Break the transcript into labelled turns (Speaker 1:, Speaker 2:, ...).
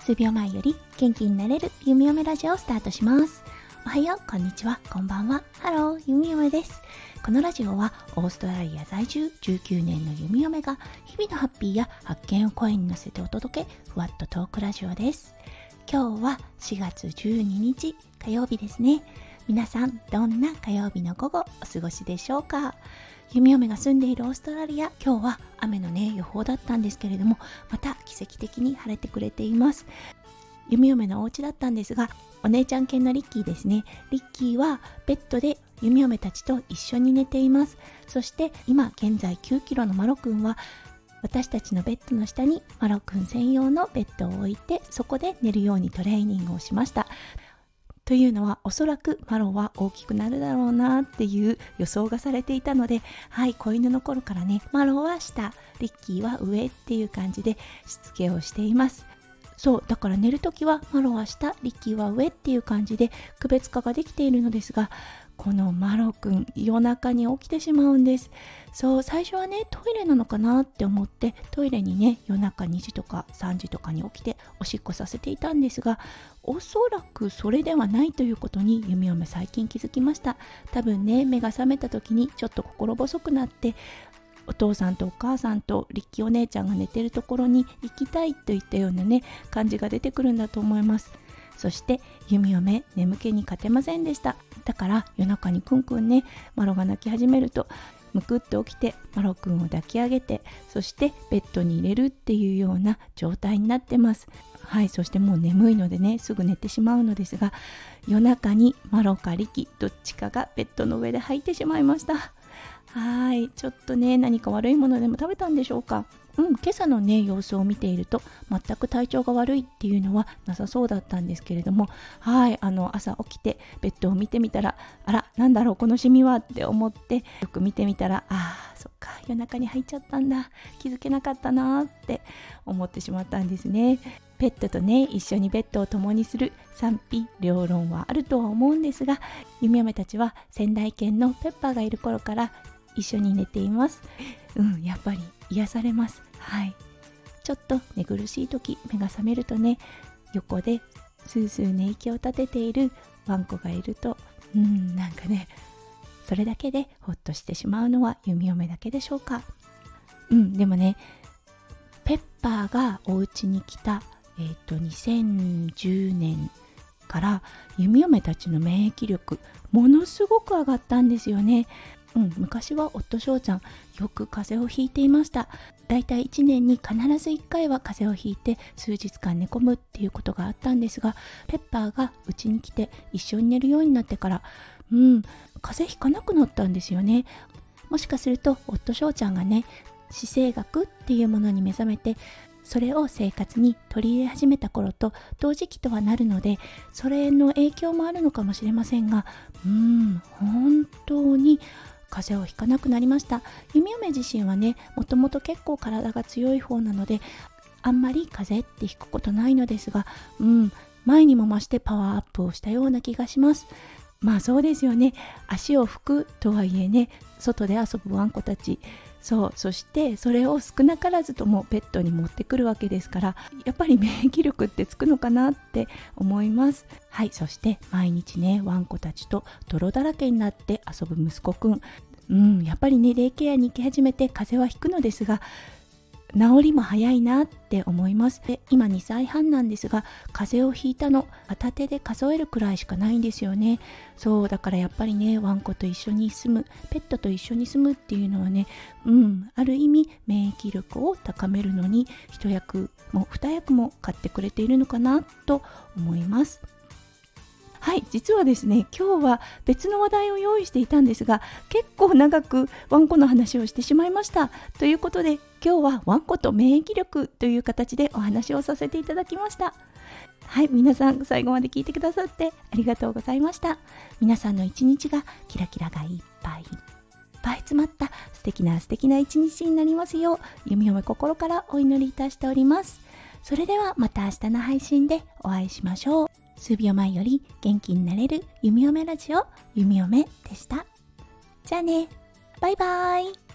Speaker 1: 数秒前より元気になれるゆみおめラジオをスタートします。おはようこんにちは。こんばんは。ハローゆみおめです。このラジオはオーストラリア在住19年のゆみおめが日々のハッピーや発見を声に乗せてお届けふわっとトークラジオです。今日は4月12日火曜日ですね。皆さんどんな火曜日の午後お過ごしでしょうか？弓嫁が住んでいるオーストラリア今日は雨のね予報だったんですけれどもまた奇跡的に晴れてくれています。弓嫁のお家だったんですがお姉ちゃん犬のリッキーですね。リッキーはベッドで弓嫁たちと一緒に寝ています。そして今現在9キロのマロくんは私たちのベッドの下にマロくん専用のベッドを置いてそこで寝るようにトレーニングをしました。というのはおそらくマロは大きくなるだろうなっていう予想がされていたのではい子犬の頃からねマロンは下リッキーは上っていう感じでしつけをしています。そうだから寝るときはマロは下リッキーは上っていう感じで区別化ができているのですがこのマロくん夜中に起きてしまうんです。そう最初はねトイレなのかなって思ってトイレにね夜中2時とか3時とかに起きておしっこさせていたんですがおそらくそれではないということに弓嫁最近気づきました。多分ね目が覚めた時にちょっと心細くなってお父さんとお母さんとリッキーお姉ちゃんが寝てるところに行きたいといったようなね感じが出てくるんだと思います。そして弓嫁眠気に勝てませんでした。だから夜中にくんくんねマロが泣き始めるとむくって起きてマロくんを抱き上げてそしてベッドに入れるっていうような状態になってます。はいそしてもう眠いのでねすぐ寝てしまうのですが夜中にマロかリキどっちかがベッドの上で吐いてしまいました。はいちょっとね何か悪いものでも食べたんでしょうか。うん、今朝のね様子を見ていると全く体調が悪いっていうのはなさそうだったんですけれどもはいあの朝起きてベッドを見てみたらあらなんだろうこのシミはって思ってよく見てみたらあーそっか夜中に入っちゃったんだ気づけなかったなって思ってしまったんですね。ペットとね一緒にベッドを共にする賛否両論はあるとは思うんですが弓嫁たちは仙台犬のペッパーがいる頃から一緒に寝ています。うんやっぱり癒されます。はい。ちょっと寝苦しい時目が覚めるとね横でスースー寝息を立てているワンコがいるとうんなんかねそれだけでほっとしてしまうのは弓嫁だけでしょうか。うんでもねペッパーがお家に来たえっ、ー、と2010年から弓嫁たちの免疫力ものすごく上がったんですよね。うん、昔は夫翔ちゃんよく風邪をひいていました。だいたい1年に必ず1回は風邪をひいて数日間寝込むっていうことがあったんですがペッパーがうちに来て一緒に寝るようになってからうん風邪ひかなくなったんですよね。もしかすると夫翔ちゃんがね姿勢学っていうものに目覚めてそれを生活に取り入れ始めた頃と同時期とはなるのでそれの影響もあるのかもしれませんがうん本当に風邪をひかなくなりました。弓嫁自身はねもともと結構体が強い方なのであんまり風邪ってひくことないのですがうん前にも増してパワーアップをしたような気がします。まあそうですよね。足を拭くとはいえね外で遊ぶワンコたち。そうそしてそれを少なからずともペットに持ってくるわけですからやっぱり免疫力ってつくのかなって思います。はいそして毎日ねワンコたちと泥だらけになって遊ぶ息子くん。うんやっぱりねデイケアに行き始めて風邪はひくのですが治りも早いなって思います。で今2歳半なんですが風邪をひいたの片手で数えるくらいしかないんですよね。そうだからやっぱりねワンコと一緒に住むペットと一緒に住むっていうのはねうんある意味免疫力を高めるのに一役も二役も買ってくれているのかなと思います。はい実はですね今日は別の話題を用意していたんですが結構長くワンコの話をしてしまいました。ということで今日はワンコと免疫力という形でお話をさせていただきました。はい皆さん最後まで聞いてくださってありがとうございました。皆さんの一日がキラキラがいっぱいいっぱい詰まった素敵な素敵な一日になりますよう弓嫁心からお祈りいたしております。それではまた明日の配信でお会いしましょう。数秒前より元気になれる弓嫁ラジオ弓嫁でした。じゃあね、バイバイ。